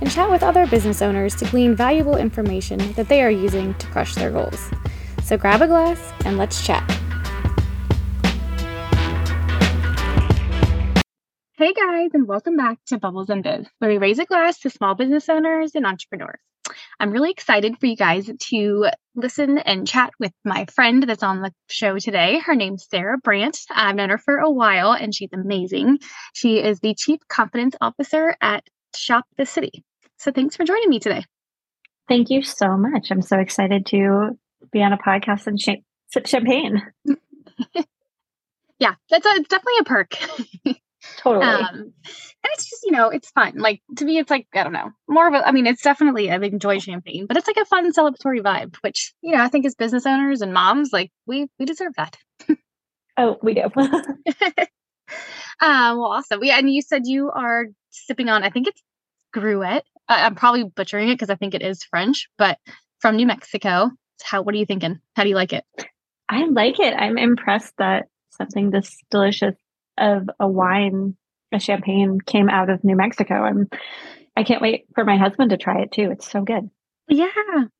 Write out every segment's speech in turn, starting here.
and chat with other business owners to glean valuable information that they are using to crush their goals. So grab a glass and let's chat. Hey guys, and welcome back to Bubbles and Biz, where we raise a glass to small business owners and entrepreneurs. I'm really excited for you guys to listen and chat with my friend that's on the show today. Her name's Sahra Brandt. I've known her for a while and she's amazing. She is the Chief Confidence Officer at Shop the City. So thanks for joining me today. Thank you so much. I'm so excited to be on a podcast and sh- sip champagne. yeah, that's a, it's definitely a perk. totally. Um, and it's just, you know, it's fun. Like to me, it's like, I don't know, more of a, I mean, it's definitely, I enjoy champagne, but it's like a fun celebratory vibe, which, you know, I think as business owners and moms, like we, we deserve that. oh, we do. um, well, awesome. Yeah. And you said you are sipping on, I think it's Gruet. I'm probably butchering it because I think it is French, but from New Mexico. How? What are you thinking? How do you like it? I like it. I'm impressed that something this delicious of a wine, a champagne, came out of New Mexico. I'm. I can't wait for my husband to try it too. It's so good. Yeah.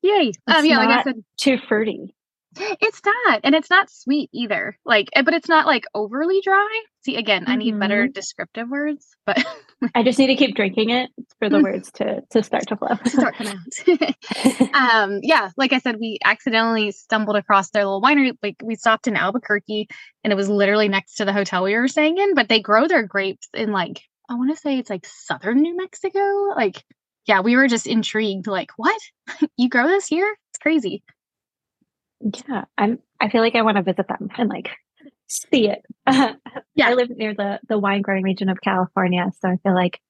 Yay. Um, yeah. Like I said, too fruity. It's not, and it's not sweet either. Like, eh, but it's not like overly dry. See, again, mm-hmm. I need better mm-hmm. descriptive words, but I just need to keep drinking it for the mm. words to to start to flow. start come out. um, yeah, like I said, we accidentally stumbled across their little winery. Like we stopped in Albuquerque, and it was literally next to the hotel we were staying in. But they grow their grapes in like I want to say it's like southern New Mexico. Like, yeah, we were just intrigued. Like, what? you grow this here? It's crazy. Yeah, I'm. I feel like I want to visit them and like see it. yeah, I live near the the wine growing region of California, so I feel like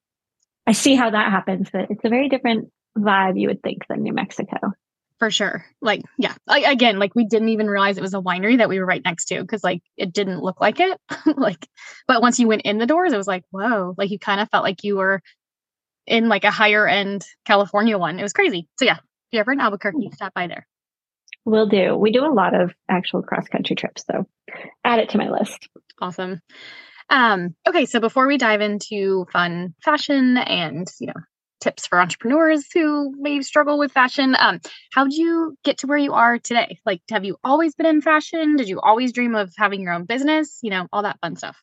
I see how that happens. But it's a very different vibe you would think than New Mexico. For sure. Like, yeah. I, again, like we didn't even realize it was a winery that we were right next to because like it didn't look like it. like, but once you went in the doors, it was like, whoa! Like you kind of felt like you were in like a higher end California one. It was crazy. So yeah, if you're ever in Albuquerque, mm. stop by there. Will do. We do a lot of actual cross country trips, so add it to my list. Awesome. Um, okay, so before we dive into fun fashion and you know tips for entrepreneurs who may struggle with fashion, um, how did you get to where you are today? Like, have you always been in fashion? Did you always dream of having your own business? You know, all that fun stuff.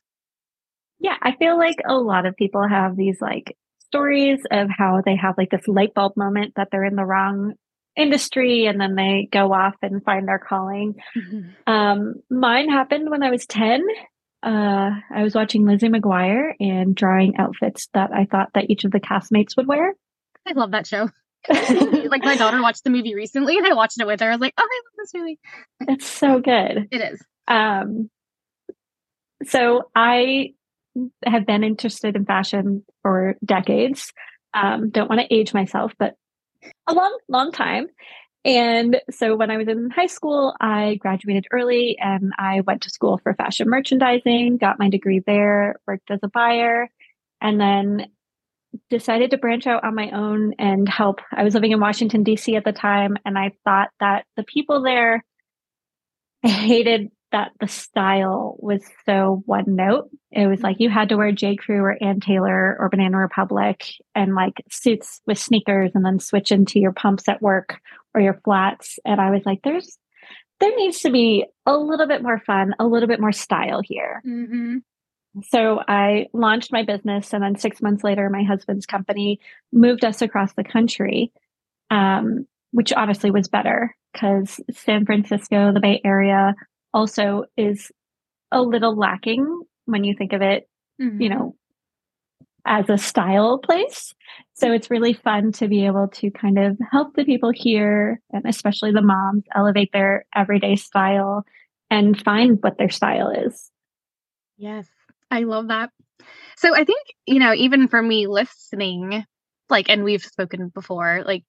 Yeah, I feel like a lot of people have these like stories of how they have like this light bulb moment that they're in the wrong industry and then they go off and find their calling. Mm-hmm. Um, mine happened when I was 10. Uh, I was watching Lizzie McGuire and drawing outfits that I thought that each of the castmates would wear. I love that show. like my daughter watched the movie recently and I watched it with her. I was like, oh, I love this movie. It's so good. It is. Um, so I have been interested in fashion for decades. Um, don't want to age myself, but a long, long time. And so when I was in high school, I graduated early and I went to school for fashion merchandising, got my degree there, worked as a buyer, and then decided to branch out on my own and help. I was living in Washington, D.C. at the time, and I thought that the people there I hated that the style was so one note. It was like you had to wear J. Crew or Ann Taylor or Banana Republic and like suits with sneakers and then switch into your pumps at work or your flats. And I was like, there's, there needs to be a little bit more fun, a little bit more style here. Mm-hmm. So I launched my business. And then six months later, my husband's company moved us across the country, um, which obviously was better because San Francisco, the Bay Area, also is a little lacking when you think of it, mm-hmm. you know, as a style place. So it's really fun to be able to kind of help the people here, and especially the moms, elevate their everyday style and find what their style is. Yes, I love that. So I think, you know, even for me listening, like, and we've spoken before, like,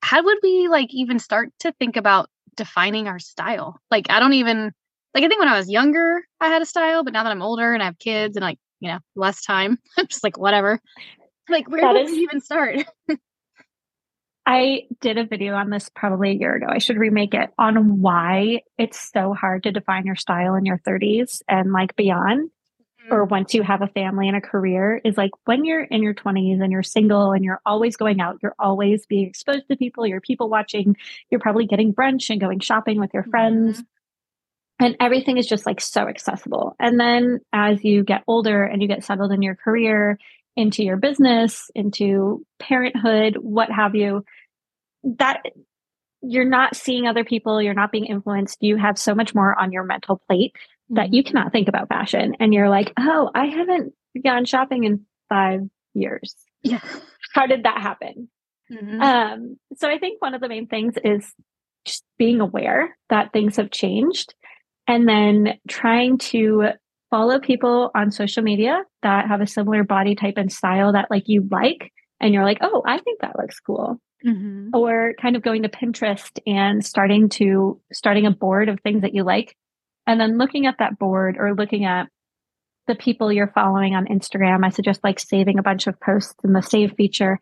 how would we like even start to think about defining our style. Like I don't even like I think when I was younger I had a style, but now that I'm older and I have kids and like, you know, less time, I'm just like whatever. Like where that we even start? I did a video on this probably a year ago. I should remake it on why it's so hard to define your style in your 30s and like beyond or mm-hmm. once you have a family and a career is like when you're in your 20s and you're single and you're always going out, you're always being exposed to people, you're people watching, you're probably getting brunch and going shopping with your friends. Mm-hmm. And everything is just like so accessible. And then as you get older and you get settled in your career, into your business, into parenthood, what have you, that you're not seeing other people, you're not being influenced. You have so much more on your mental plate that you mm-hmm. cannot think about fashion and you're like, oh, I haven't gone shopping in five years. Yeah. How did that happen? Mm-hmm. Um, so I think one of the main things is just being aware that things have changed and then trying to follow people on social media that have a similar body type and style that like you like and you're like, oh, I think that looks cool. Mm-hmm. Or kind of going to Pinterest and starting to starting a board of things that you like and then looking at that board or looking at the people you're following on Instagram, I suggest like saving a bunch of posts in the save feature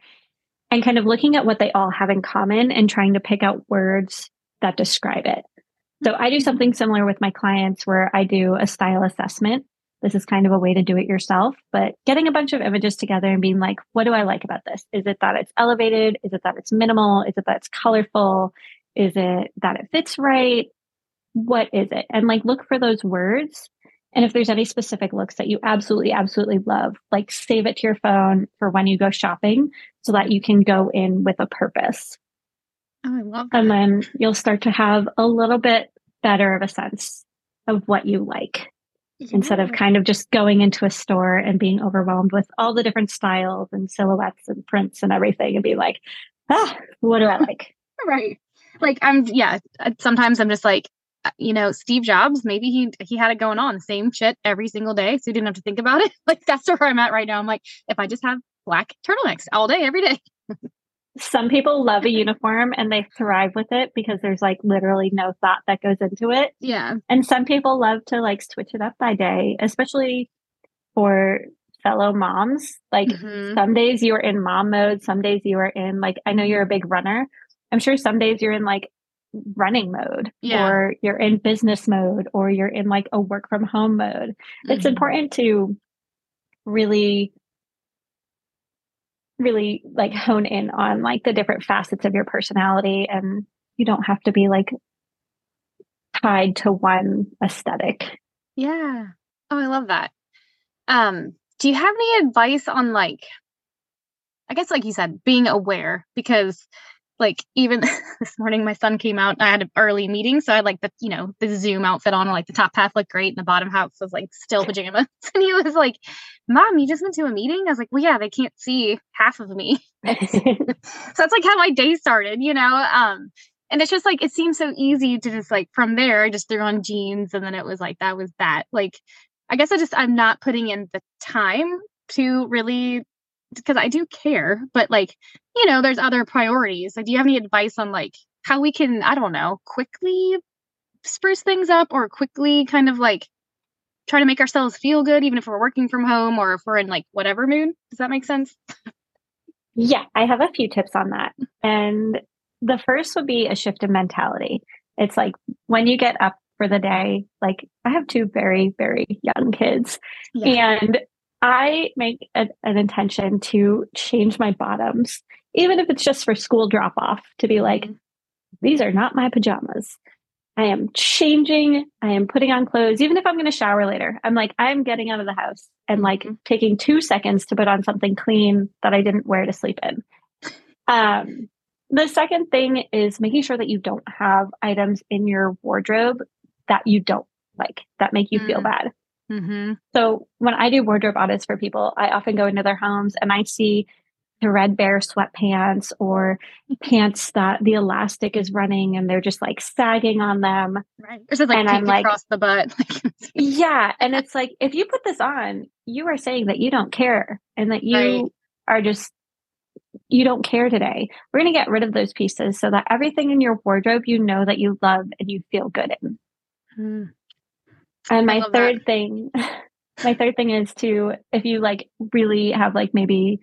and kind of looking at what they all have in common and trying to pick out words that describe it. So I do something similar with my clients where I do a style assessment. This is kind of a way to do it yourself, but getting a bunch of images together and being like, what do I like about this? Is it that it's elevated? Is it that it's minimal? Is it that it's colorful? Is it that it fits right? what is it? And like look for those words. And if there's any specific looks that you absolutely, absolutely love, like save it to your phone for when you go shopping so that you can go in with a purpose. Oh, I love that. And then you'll start to have a little bit better of a sense of what you like yeah. instead of kind of just going into a store and being overwhelmed with all the different styles and silhouettes and prints and everything and be like, ah, what do I like? right. Like I'm, yeah, sometimes I'm just like, uh, you know, Steve Jobs, maybe he he had it going on, same shit every single day, so he didn't have to think about it. Like that's where I'm at right now. I'm like, if I just have black turtlenecks all day, every day. Some people love a uniform and they thrive with it because there's like literally no thought that goes into it. Yeah. And some people love to like switch it up by day, especially for fellow moms. Like mm-hmm. some days you are in mom mode, some days you are in like I know you're a big runner. I'm sure some days you're in like running mode yeah. or you're in business mode or you're in like a work from home mode. Mm-hmm. It's important to really really like hone in on like the different facets of your personality and you don't have to be like tied to one aesthetic. Yeah. Oh, I love that. Um do you have any advice on like I guess like you said being aware because like even this morning my son came out i had an early meeting so i had like the you know the zoom outfit on like the top half looked great and the bottom half was like still pajamas. And he was like mom you just went to a meeting? I was like well yeah they can't see half of me. So that's like how my day started you know um and it's just like it seems so easy to just like from there i just threw on jeans and then it was like that was that. Like i guess i just i'm not putting in the time to really because I do care, but like, you know, there's other priorities. Like, do you have any advice on like how we can, I don't know, quickly spruce things up or quickly kind of like try to make ourselves feel good, even if we're working from home or if we're in like whatever mood? Does that make sense? Yeah, I have a few tips on that. And the first would be a shift in mentality. It's like when you get up for the day, like I have two very, very young kids. Yeah. And I make a, an intention to change my bottoms, even if it's just for school drop off, to be like, mm-hmm. these are not my pajamas. I am changing. I am putting on clothes, even if I'm going to shower later. I'm like, I'm getting out of the house and like mm-hmm. taking two seconds to put on something clean that I didn't wear to sleep in. Um, the second thing is making sure that you don't have items in your wardrobe that you don't like, that make you mm-hmm. feel bad. Mm-hmm. So when I do wardrobe audits for people, I often go into their homes and I see threadbare sweatpants or pants that the elastic is running and they're just like sagging on them. Right. Or like and I'm like, across the butt. yeah. And it's like, if you put this on, you are saying that you don't care and that you right. are just you don't care today. We're going to get rid of those pieces so that everything in your wardrobe you know that you love and you feel good in. Mm. And my third that. thing, my third thing is to, if you like really have like maybe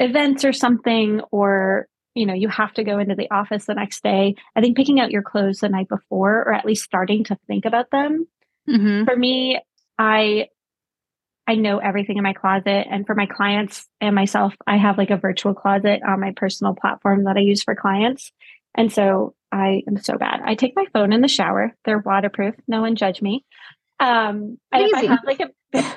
events or something, or, you know, you have to go into the office the next day, I think picking out your clothes the night before, or at least starting to think about them. Mm-hmm. For me, I I know everything in my closet. And for my clients and myself, I have like a virtual closet on my personal platform that I use for clients. And so I am so bad. I take my phone in the shower. They're waterproof. No one judge me. Um, and if I have like a,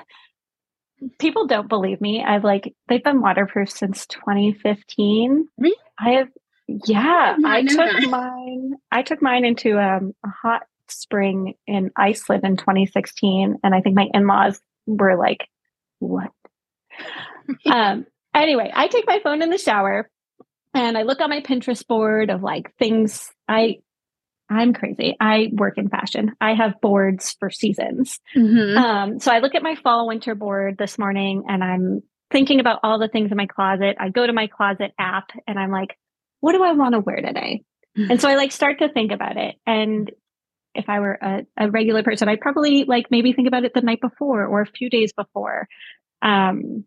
people don't believe me. I've like, they've been waterproof since 2015. Really? I have, yeah, I, I took that. mine, I took mine into um, a hot spring in Iceland in 2016. And I think my in-laws were like, what? um, anyway, I take my phone in the shower and I look on my Pinterest board of like things I I'm crazy. I work in fashion. I have boards for seasons. Mm-hmm. Um, so I look at my fall winter board this morning and I'm thinking about all the things in my closet. I go to my closet app and I'm like, what do I want to wear today? Mm-hmm. And so I like start to think about it. And if I were a, a regular person, I'd probably like maybe think about it the night before or a few days before. Um,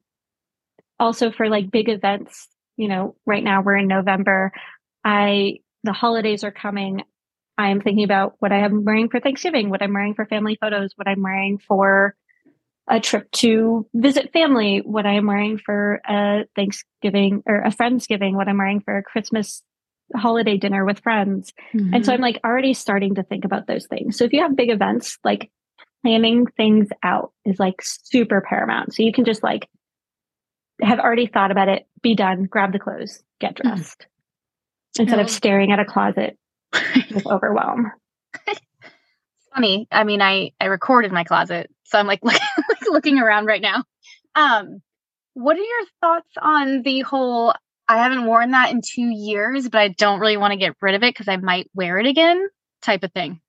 also for like big events, you know, right now we're in November. I the holidays are coming. I am thinking about what I am wearing for Thanksgiving, what I'm wearing for family photos, what I'm wearing for a trip to visit family, what I am wearing for a Thanksgiving or a Friendsgiving, what I'm wearing for a Christmas holiday dinner with friends. Mm-hmm. And so I'm like already starting to think about those things. So if you have big events, like planning things out is like super paramount. So you can just like have already thought about it, be done, grab the clothes, get mm-hmm. dressed mm-hmm. instead of staring at a closet with overwhelm. Funny. I mean, I I recorded my closet, so I'm like, like looking around right now. Um, what are your thoughts on the whole I haven't worn that in two years, but I don't really want to get rid of it because I might wear it again type of thing.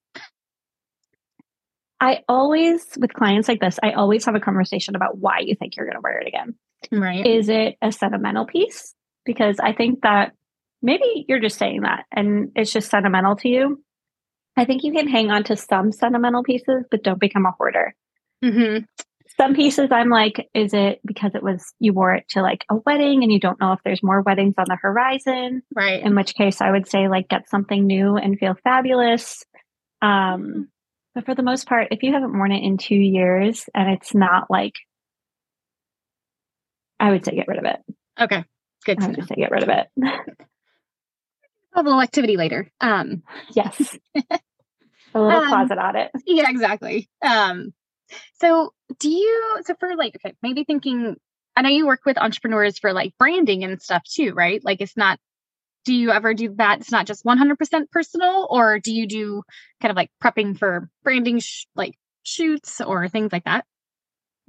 I always, with clients like this, I always have a conversation about why you think you're going to wear it again. Right. Is it a sentimental piece? Because I think that maybe you're just saying that and it's just sentimental to you. I think you can hang on to some sentimental pieces, but don't become a hoarder. Mm-hmm some pieces I'm like, is it because it was you wore it to like a wedding and you don't know if there's more weddings on the horizon? Right. In which case I would say like get something new and feel fabulous. Um but for the most part, if you haven't worn it in two years and it's not like I would say get rid of it. Okay. Good I would say get rid of it. a little activity later. Um yes. a little um, closet audit. Yeah, exactly. Um so do you so for like okay, maybe thinking I know you work with entrepreneurs for like branding and stuff too, right? Like it's not do you ever do that? It's not just 100% personal or do you do kind of like prepping for branding sh- like shoots or things like that?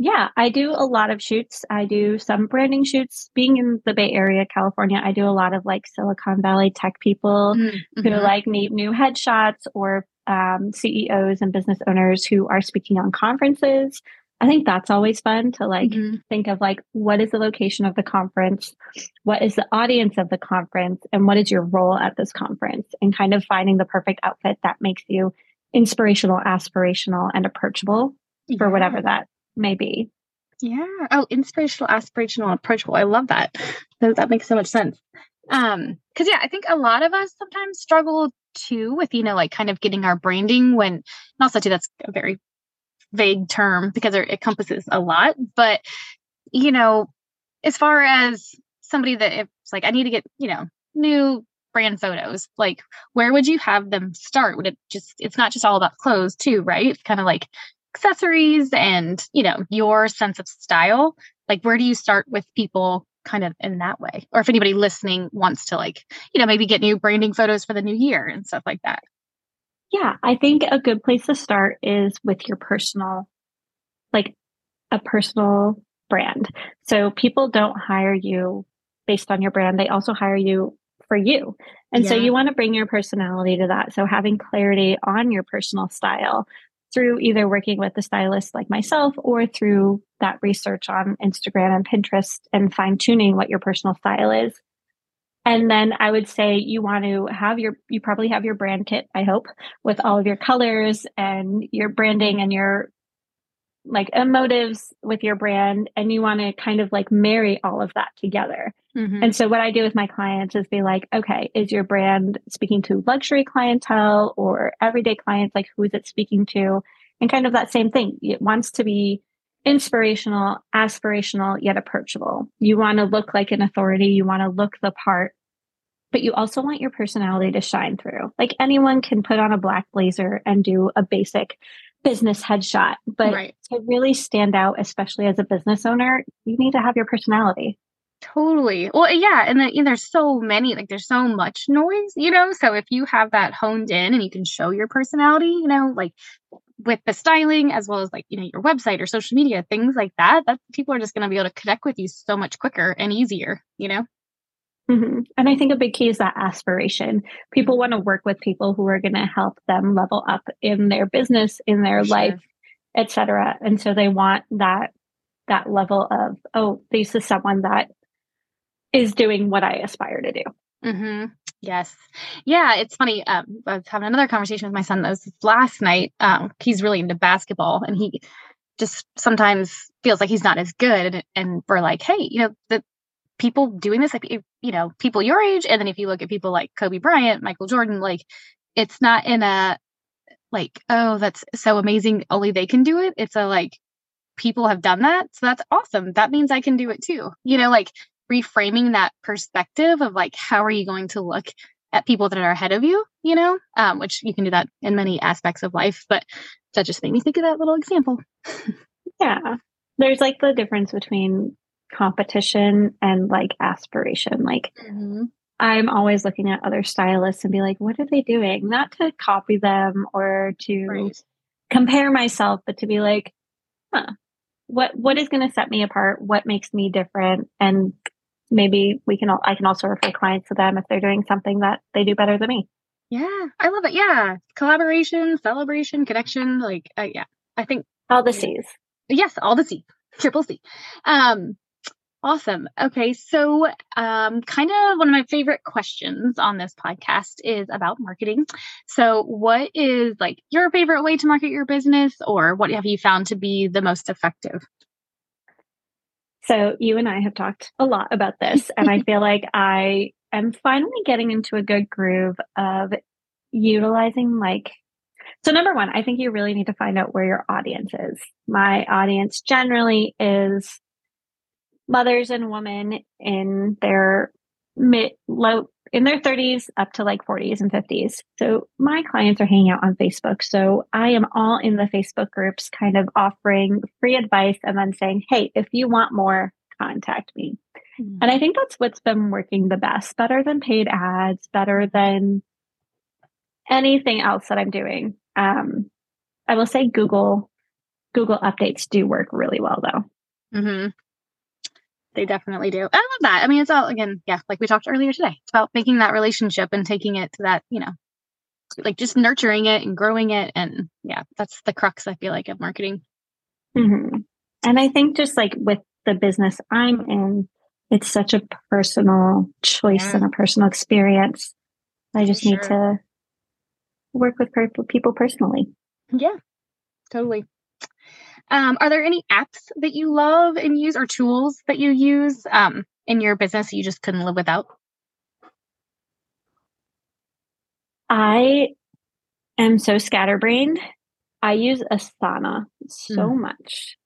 Yeah, I do a lot of shoots. I do some branding shoots. Being in the Bay Area, California, I do a lot of like Silicon Valley tech people mm-hmm. who like need new headshots or um, CEOs and business owners who are speaking on conferences. I think that's always fun to like mm-hmm. think of like what is the location of the conference, what is the audience of the conference, and what is your role at this conference, and kind of finding the perfect outfit that makes you inspirational, aspirational, and approachable yeah. for whatever that may be. Yeah. Oh, inspirational, aspirational, approachable. I love that. That, that makes so much sense. Um, because yeah, I think a lot of us sometimes struggle too with you know like kind of getting our branding when also too that's a very vague term because it encompasses a lot but you know as far as somebody that it's like i need to get you know new brand photos like where would you have them start would it just it's not just all about clothes too right it's kind of like accessories and you know your sense of style like where do you start with people kind of in that way? Or if anybody listening wants to like you know maybe get new branding photos for the new year and stuff like that. Yeah i think a good place to start is with your personal like a personal brand. So people don't hire you based on your brand they also hire you for you. And yeah. so you want to bring your personality to that. So having clarity on your personal style through either working with a stylist like myself or through that research on Instagram and Pinterest and fine tuning what your personal style is. And then I would say you want to have your, you probably have your brand kit, I hope, with all of your colors and your branding and your like emotives with your brand. And you want to kind of like marry all of that together. Mm-hmm. And so what I do with my clients is be like, okay, is your brand speaking to luxury clientele or everyday clients? Like who is it speaking to? And kind of that same thing. It wants to be inspirational, aspirational, yet approachable. You want to look like an authority. You want to look the part but you also want your personality to shine through. Like anyone can put on a black blazer and do a basic business headshot, but right. to really stand out, especially as a business owner, you need to have your personality. Totally. Well, uh, yeah, and then you know, there's so many, like there's so much noise, you know. So if you have that honed in and you can show your personality, you know, like with the styling as well as like you know your website or social media, things like that, that people are just going to be able to connect with you so much quicker and easier, you know. Mm-hmm. And I think a big key is that aspiration. People want to work with people who are going to help them level up in their business, in their sure. life, etc. And so they want that that level of oh, this is someone that is doing what I aspire to do. Mm-hmm. Yes. Yeah, it's funny. Um, I was having another conversation with my son this last night. Um, he's really into basketball and he just sometimes feels like he's not as good. And, and we're like, hey, you know, the people doing this, like, you know, people your age. And then if you look at people like Kobe Bryant, Michael Jordan, like, it's not in a, like, oh, that's so amazing. Only they can do it. It's a, like, people have done that. So that's awesome. That means I can do it too. You know, like reframing that perspective of like, how are you going to look at people that are ahead of you, you know, um, which you can do that in many aspects of life. But that just made me think of that little example. yeah. There's like the difference between competition and like aspiration. Like mm-hmm. I'm always looking at other stylists and be like, what are they doing? Not to copy them or to right. compare myself, but to be like, huh, what what is going to set me apart? What makes me different? And maybe we can all I can also refer clients to them if they're doing something that they do better than me. Yeah, I love it. Yeah, collaboration, celebration, connection. Like, uh, yeah, I think all the C's. Yes, all the C, triple C. Um, Awesome. Okay. So, um, kind of one of my favorite questions on this podcast is about marketing. So, what is like your favorite way to market your business, or what have you found to be the most effective? So, you and I have talked a lot about this, and I feel like I am finally getting into a good groove of utilizing like so, number one, I think you really need to find out where your audience is. My audience generally is mothers and women in their mid low in their 30s up to like 40s and 50s. So my clients are hanging out on Facebook. So I am all in the Facebook groups, kind of offering free advice and then saying, hey, if you want more, contact me. Mm-hmm. And I think that's what's been working the best, better than paid ads, better than anything else that I'm doing. Um, I will say Google Google updates do work really well though. Mm-hmm. They definitely do. I love that. I mean, it's all again, yeah, like we talked earlier today. It's about making that relationship and taking it to that, you know, like just nurturing it and growing it. And yeah, that's the crux, I feel like, of marketing. Mm-hmm. And I think just like with the business I'm in, it's such a personal choice yeah. and a personal experience. I just sure. need to work with people personally. Yeah, totally. Um, are there any apps that you love and use or tools that you use um, in your business you just couldn't live without? I am so scatterbrained. I use Asana so mm. much.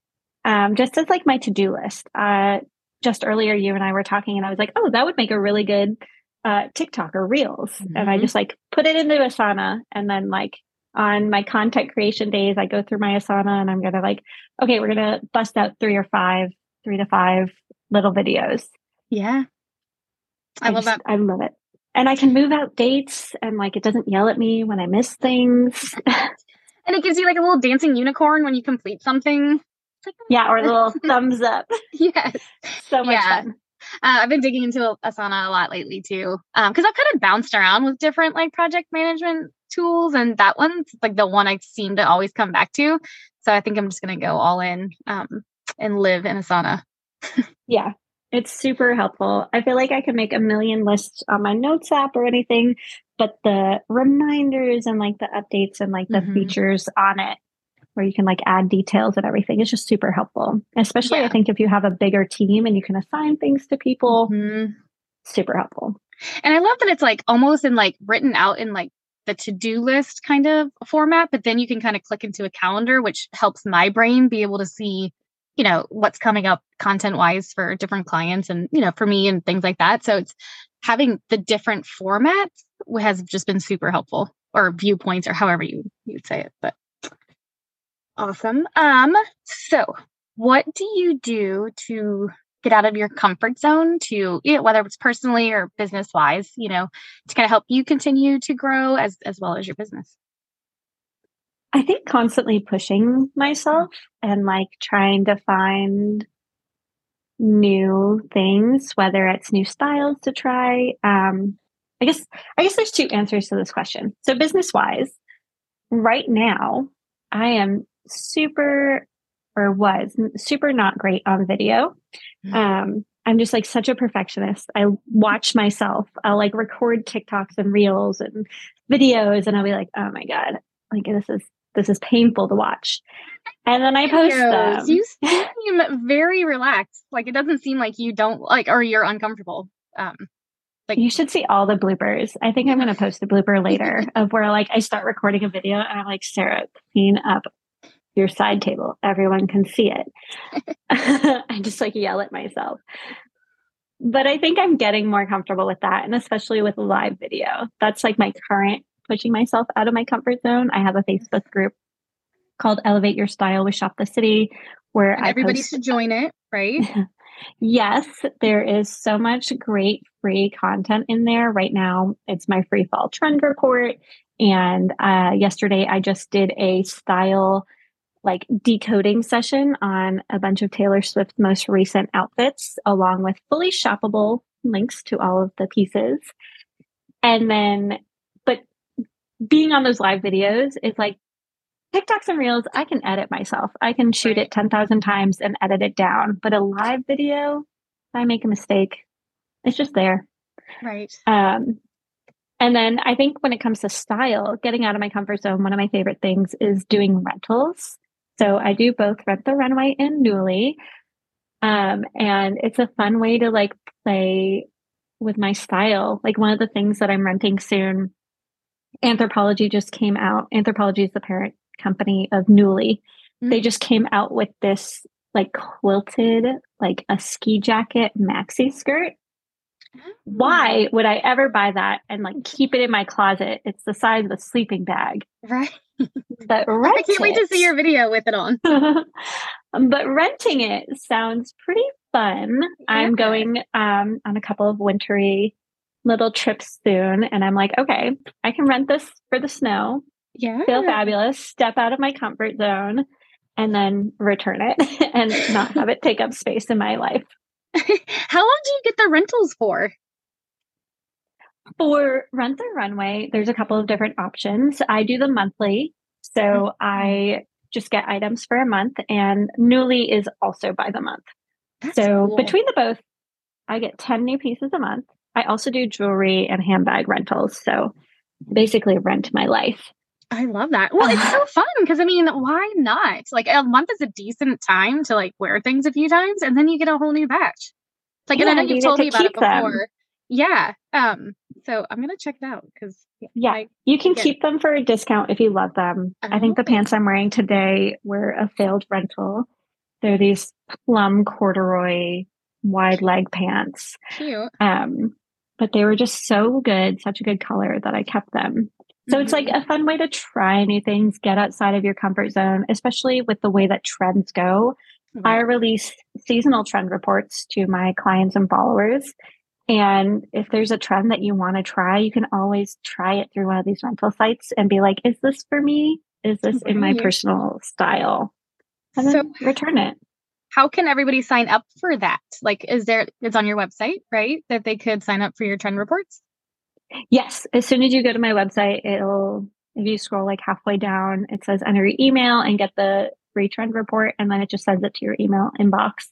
Um, just as like my to-do list. Uh, just earlier you and I were talking and I was like, oh, that would make a really good uh, TikTok or Reels. Mm-hmm. And I mm-hmm. just like put it into Asana and then like on my content creation days, I go through my Asana and I'm going to like, okay, we're going to bust out three or five, three to five little videos. Yeah. I, I love just, that. I love it. And I can move out dates and like it doesn't yell at me when I miss things. and it gives you like a little dancing unicorn when you complete something. Like, yeah, or a little thumbs up. Yes. So much yeah. fun. Uh, I've been digging into Asana a lot lately too, because um, I've kind of bounced around with different like project management tools, and that one's like the one I seem to always come back to. So I think I'm just gonna go all in um, and live in Asana. yeah, it's super helpful. I feel like I can make a million lists on my notes app or anything, but the reminders and like the updates and like the mm-hmm. features on it where you can like add details and everything is just super helpful. Especially yeah. I think if you have a bigger team and you can assign things to people, mm-hmm. super helpful. And I love that it's like almost in like written out in like the to-do list kind of format, but then you can kind of click into a calendar, which helps my brain be able to see, you know, what's coming up content wise for different clients and, you know, for me and things like that. So it's having the different formats has just been super helpful or viewpoints or however you you'd say it. But awesome. Um, so what do you do to get out of your comfort zone to whether it's personally or business wise you know to kind of help you continue to grow as as well as your business. I think constantly pushing myself and like trying to find new things whether it's new styles to try um i guess i guess there's two answers to this question. So business wise right now i am super or was super not great on video. Mm-hmm. Um, I'm just like such a perfectionist. I watch myself. I'll like record TikToks and reels and videos, and I'll be like, "Oh my god, like this is this is painful to watch." And then I post them. You seem very relaxed. Like it doesn't seem like you don't like or you're uncomfortable. Um, like you should see all the bloopers. I think I'm going to post a blooper later of where like I start recording a video and I'm like, Sahra, clean up your side table. Everyone can see it. I just like yell at myself. But I think I'm getting more comfortable with that. And especially with live video. That's like my current pushing myself out of my comfort zone. I have a Facebook group called Elevate Your Style with Shop the City where everybody post- should join it, right? yes, there is so much great free content in there right now. It's my free fall trend report. And uh, yesterday I just did a style like decoding session on a bunch of Taylor Swift's most recent outfits, along with fully shoppable links to all of the pieces. And then, but being on those live videos is like TikToks and Reels, I can edit myself. I can shoot it 10,000 times and edit it down. But a live video, if I make a mistake, it's just there. Right. Um, and then I think when it comes to style, getting out of my comfort zone, one of my favorite things is doing rentals. So I do both Rent the Runway and Nuuly. Um, and it's a fun way to like play with my style. Like one of the things that I'm renting soon, Anthropologie just came out. Anthropologie is the parent company of Nuuly. Mm-hmm. They just came out with this like quilted, like a ski jacket maxi skirt. Why would I ever buy that and like keep it in my closet? It's the size of a sleeping bag. Right. But rent I can't wait to see your video with it on. but renting it sounds pretty fun. Yeah. I'm going um, on a couple of wintry little trips soon, and I'm like, okay, I can rent this for the snow. Yeah. Feel fabulous, step out of my comfort zone, and then return it and not have it take up space in my life. How long do you get the rentals for? For Rent the Runway, there's a couple of different options. I do the monthly. So mm-hmm. I just get items for a month, and Nuuly is also by the month. That's so cool. between the both, I get 10 new pieces a month. I also do jewelry and handbag rentals. So basically, rent my life. I love that. Well, it's so fun because I mean, why not? Like a month is a decent time to like wear things a few times, and then you get a whole new batch. Like, yeah, and I know you've told me about it before. Them. Yeah. Um. So I'm gonna check it out because yeah, I, you can keep them for a discount if you love them. I, I think the pants I'm wearing today were a failed rental. They're these plum corduroy wide leg pants. Cute. Um, but they were just so good, such a good color that I kept them. So mm-hmm. it's like mm-hmm. a fun way to try new things, get outside of your comfort zone, especially with the way that trends go. Mm-hmm. I release seasonal trend reports to my clients and followers. And if there's a trend that you want to try, you can always try it through one of these rental sites and be like, is this for me? Is this in my personal style? And then so, return it. How can everybody sign up for that? Like, is there, it's on your website, right? That they could sign up for your trend reports? Yes. As soon as you go to my website, it'll if you scroll like halfway down, it says enter your email and get the free trend report, and then it just sends it to your email inbox.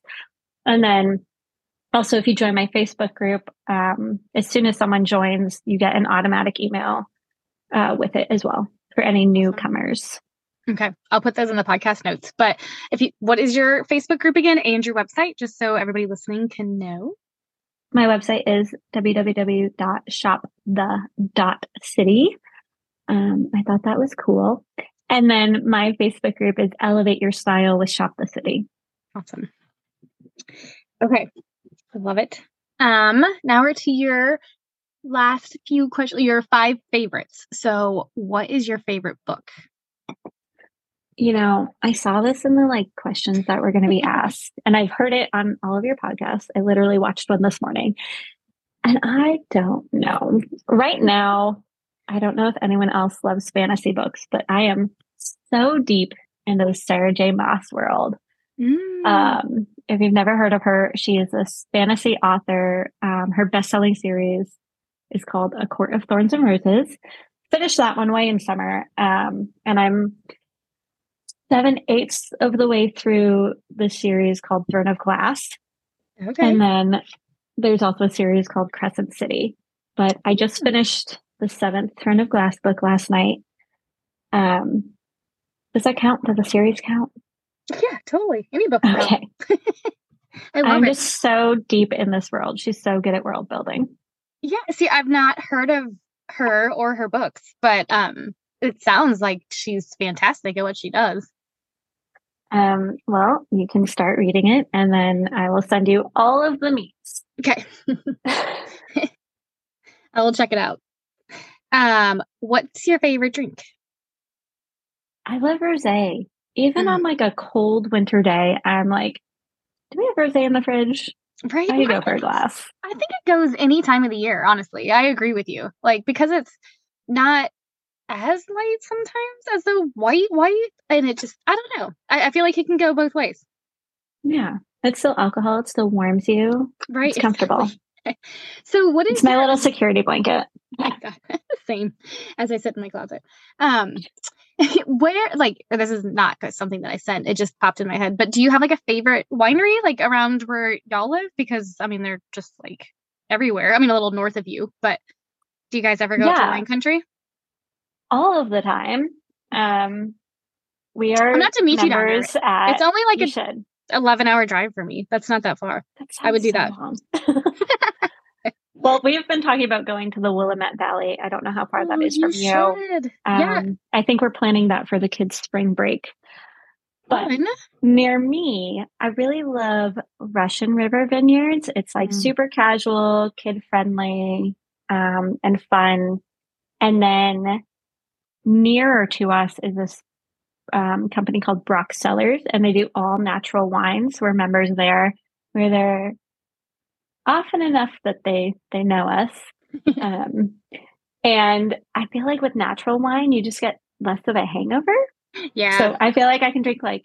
And then also, if you join my Facebook group, um, as soon as someone joins, you get an automatic email uh, with it as well for any newcomers. Okay, I'll put those in the podcast notes. But if you, what is your Facebook group again and your website, just so everybody listening can know? My website is www.shopthe.city. Um, I thought that was cool. And then my Facebook group is Elevate Your Style with Shop the City. Awesome. Okay, I love it. Um, now we're to your last few questions, your five favorites. So, what is your favorite book? You know, I saw this in the like questions that were going to be asked, and I've heard it on all of your podcasts. I literally watched one this morning, and I don't know. Right now, I don't know if anyone else loves fantasy books, but I am so deep into the Sarah J. Maas world. Mm. Um, if you've never heard of her, she is a fantasy author. Um, her best selling series is called A Court of Thorns and Roses. Finished that one way in summer. Um, and I'm seven eighths of the way through the series called Throne of Glass. Okay. And then there's also a series called Crescent City. But I just hmm. finished the seventh Throne of Glass book last night. Um, does that count? Does the series count? Yeah, totally. Any book. Okay. I love I'm it. just so deep in this world. She's so good at world building. Yeah. See, I've not heard of her or her books, but um, it sounds like she's fantastic at what she does. Um, well, you can start reading it and then I will send you all of the meats. Okay. I will check it out. Um, what's your favorite drink? I love rosé. Even mm. on like a cold winter day, I'm like, do we have rosé in the fridge? Right. I go for a glass. I think it goes any time of the year, honestly. I agree with you. Like because it's not as light sometimes as the white white. And it just I don't know. I, I feel like it can go both ways. Yeah. It's still alcohol, it still warms you. Right. It's comfortable. so what is it's my little security blanket? Same as I sit in my closet. Um where like this is not something that I sent. It just popped in my head. But do you have like a favorite winery like around where y'all live? Because I mean they're just like everywhere. I mean a little north of you, but do you guys ever go yeah. to wine country? All of the time. Um we are not to meet you down there. At, it's only like a should. 11 hour drive for me. That's not that far. That I would do so that. Well, we've been talking about going to the Willamette Valley. I don't know how far oh, that is from you. you. Um, yeah. I think we're planning that for the kids' spring break. But Fun. near me, I really love Russian River Vineyards. It's like mm. super casual, kid friendly, um, and fun. And then nearer to us is this um, company called Brock Cellars, and they do all natural wines. We're members there, where they're often enough that they they know us. um, and I feel like with natural wine, you just get less of a hangover. Yeah. So I feel like I can drink like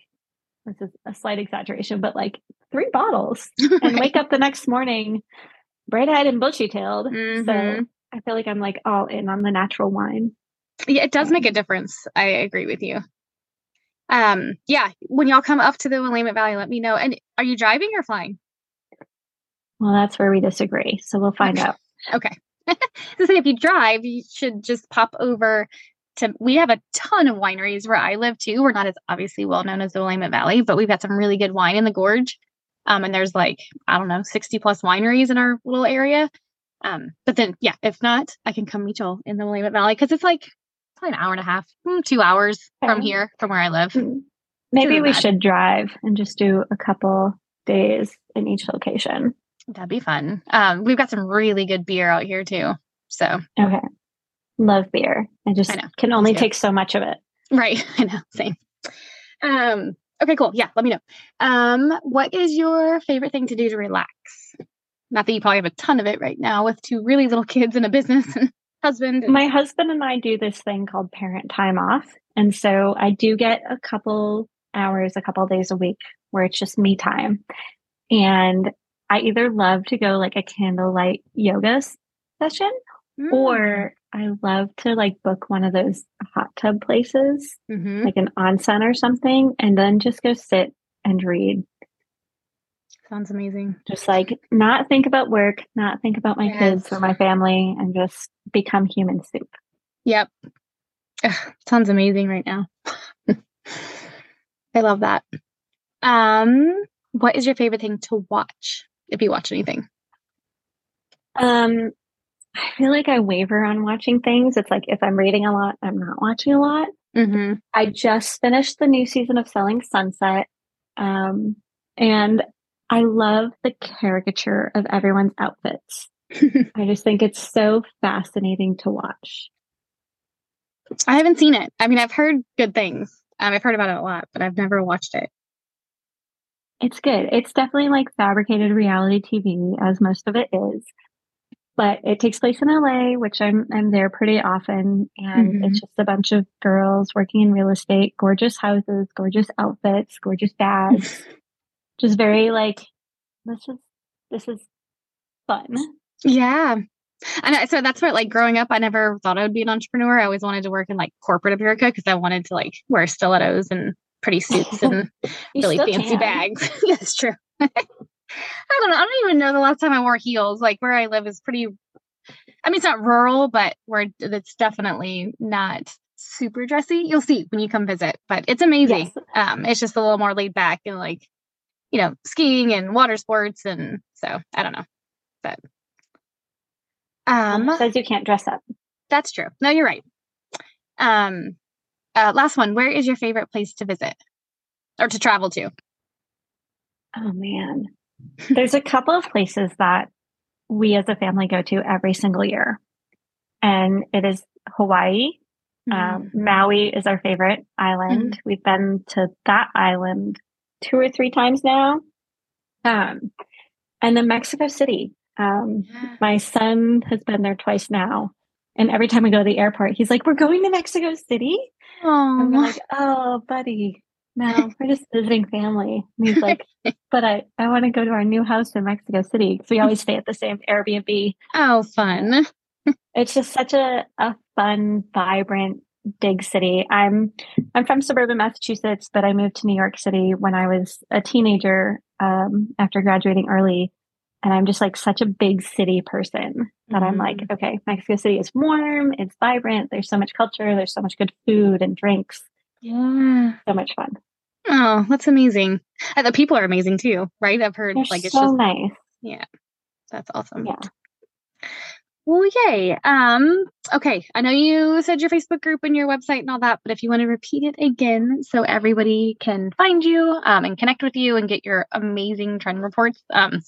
this is a slight exaggeration, but like three bottles and wake up the next morning bright eyed and bushy tailed. Mm-hmm. So I feel like I'm like all in on the natural wine. Yeah, it does make a difference. I agree with you. Um, yeah, when y'all come up to the Willamette Valley, let me know. And are you driving or flying? Well, that's where we disagree. So we'll find out. Okay. so say if you drive, you should just pop over to we have a ton of wineries where I live too. We're not as obviously well known as the Willamette Valley, but we've got some really good wine in the gorge. Um, and there's like, I don't know, 60 plus wineries in our little area. Um, but then yeah, if not, I can come meet y'all in the Willamette Valley because it's like probably an hour and a half, mm, two hours okay. from here, from where I live. Hmm. Maybe we bad. should drive and just do a couple days in each location. That'd be fun. Um, we've got some really good beer out here too. So okay, love beer. I just I can only take so much of it. Right. I know. Same. Um. Okay. Cool. Yeah. Let me know. Um. What is your favorite thing to do to relax? Not that you probably have a ton of it right now with two really little kids and a business and husband. My husband and I do this thing called parent time off, and so I do get a couple hours, a couple days a week where it's just me time. And I either love to go like a candlelight yoga session Mm. Or I love to like book one of those hot tub places, mm-hmm. like an onsen or something, and then just go sit and read. Sounds amazing. Just like not think about work, not think about my yes. kids or my family, and just become human soup. Yep. Ugh, sounds amazing right now. I love that. Um, what is your favorite thing to watch if you watch anything? Um, I feel like I waver on watching things. It's like if I'm reading a lot, I'm not watching a lot. Mm-hmm. I just finished the new season of Selling Sunset. Um, and I love the caricature of everyone's outfits. I just think it's so fascinating to watch. I haven't seen it. I mean, I've heard good things. Um, I've heard about it a lot, but I've never watched it. It's good. It's definitely like fabricated reality TV, as most of it is. But it takes place in LA, which I'm I'm there pretty often, and mm-hmm. it's just a bunch of girls working in real estate, gorgeous houses, gorgeous outfits, gorgeous bags. just very like this is this is fun. Yeah. And so that's what like growing up, I never thought I would be an entrepreneur. I always wanted to work in like corporate America because I wanted to like wear stilettos and pretty suits and really fancy can. bags. that's true. I don't know. I don't even know the last time I wore heels. Like where I live is pretty I mean it's not rural, but where it's definitely not super dressy. You'll see when you come visit, but it's amazing. Yes. Um it's just a little more laid back and like, you know, skiing and water sports and so I don't know. But um, says you can't dress up. That's true. No, you're right. Um, uh, last one. Where is your favorite place to visit or to travel to? Oh man, there's a couple of places that we as a family go to every single year, and it is Hawaii. Mm-hmm. Um, Maui is our favorite island. Mm-hmm. We've been to that island two or three times now. Um, and then Mexico City. Um, yeah. My son has been there twice now. And every time we go to the airport, he's like, We're going to Mexico City. Oh, I'm like, Oh, buddy, no, we're just visiting family. And he's like, But I, I want to go to our new house in Mexico City. So we always stay at the same Airbnb. Oh, fun. it's just such a, a fun, vibrant, big city. I'm I'm from suburban Massachusetts, but I moved to New York City when I was a teenager um, after graduating early. And I'm just like such a big city person that mm-hmm. I'm like, mm-hmm. okay, Mexico City is warm, it's vibrant, there's so much culture, there's so much good food and drinks. Yeah. So much fun. Oh, that's amazing. And the people are amazing too, right? I've heard They're like it's so just nice. Yeah. That's awesome. Yeah. Well, yay. Um, okay. I know you said your Facebook group and your website and all that, but if you want to repeat it again so everybody can find you um, and connect with you and get your amazing trend reports, um,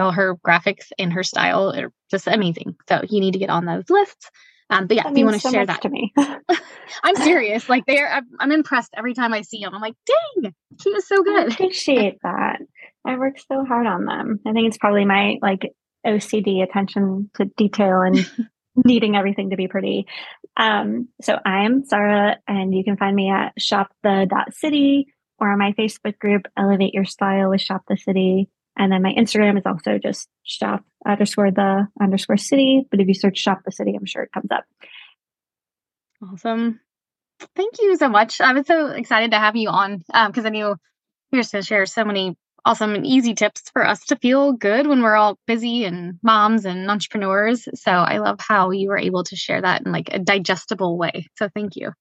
all her graphics and her style are just amazing. So you need to get on those lists. Um, but yeah, that if you want to so share that to me, I'm serious. Like they're, I'm, I'm, impressed every time I see them. I'm like, dang, she is so good. I appreciate that. I work so hard on them. I think it's probably my like OCD attention to detail and needing everything to be pretty. Um, so I'm Sahra, and you can find me at shop the dot city or on my Facebook group, Elevate Your Style with Shop the City. And then my Instagram is also just shop underscore the underscore city. But if you search shop the city, I'm sure it comes up. Awesome. Thank you so much. I was so excited to have you on because um, I knew you were just going to share so many awesome and easy tips for us to feel good when we're all busy and moms and entrepreneurs. So I love how you were able to share that in like a digestible way. So thank you.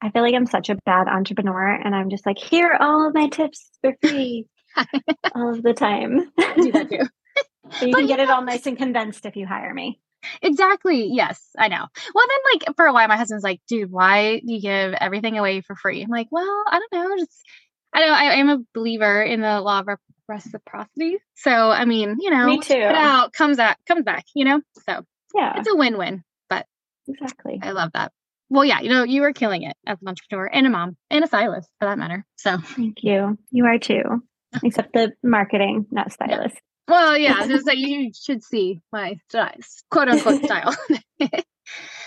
I feel like I'm such a bad entrepreneur and I'm just like, here are all of my tips for free all of the time. do that too. so you but can get it all nice and condensed if you hire me. Exactly. Yes, I know. Well, then, like for a while, my husband's like, "Dude, why do you give everything away for free?" I'm like, "Well, I don't know. Just I know I, am a believer in the law of reciprocity. So I mean, you know, me too. Put out comes out comes back. You know, so yeah, it's a win-win. But exactly, I love that. Well, yeah, you know, you are killing it as an entrepreneur and a mom and a stylist for that matter. So thank you. You are too except the marketing, not stylist. Well, yeah, just like you should see my style, quote unquote style. uh,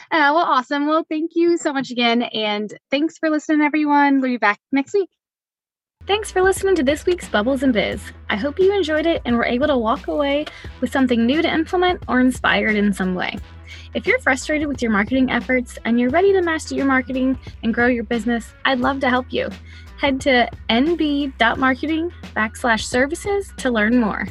well, awesome. Well, thank you so much again. And thanks for listening, everyone. We'll be back next week. Thanks for listening to this week's Bubbles and Biz. I hope you enjoyed it and were able to walk away with something new to implement or inspired in some way. If you're frustrated with your marketing efforts and you're ready to master your marketing and grow your business, I'd love to help you. Head to nb.marketing backslash services to learn more.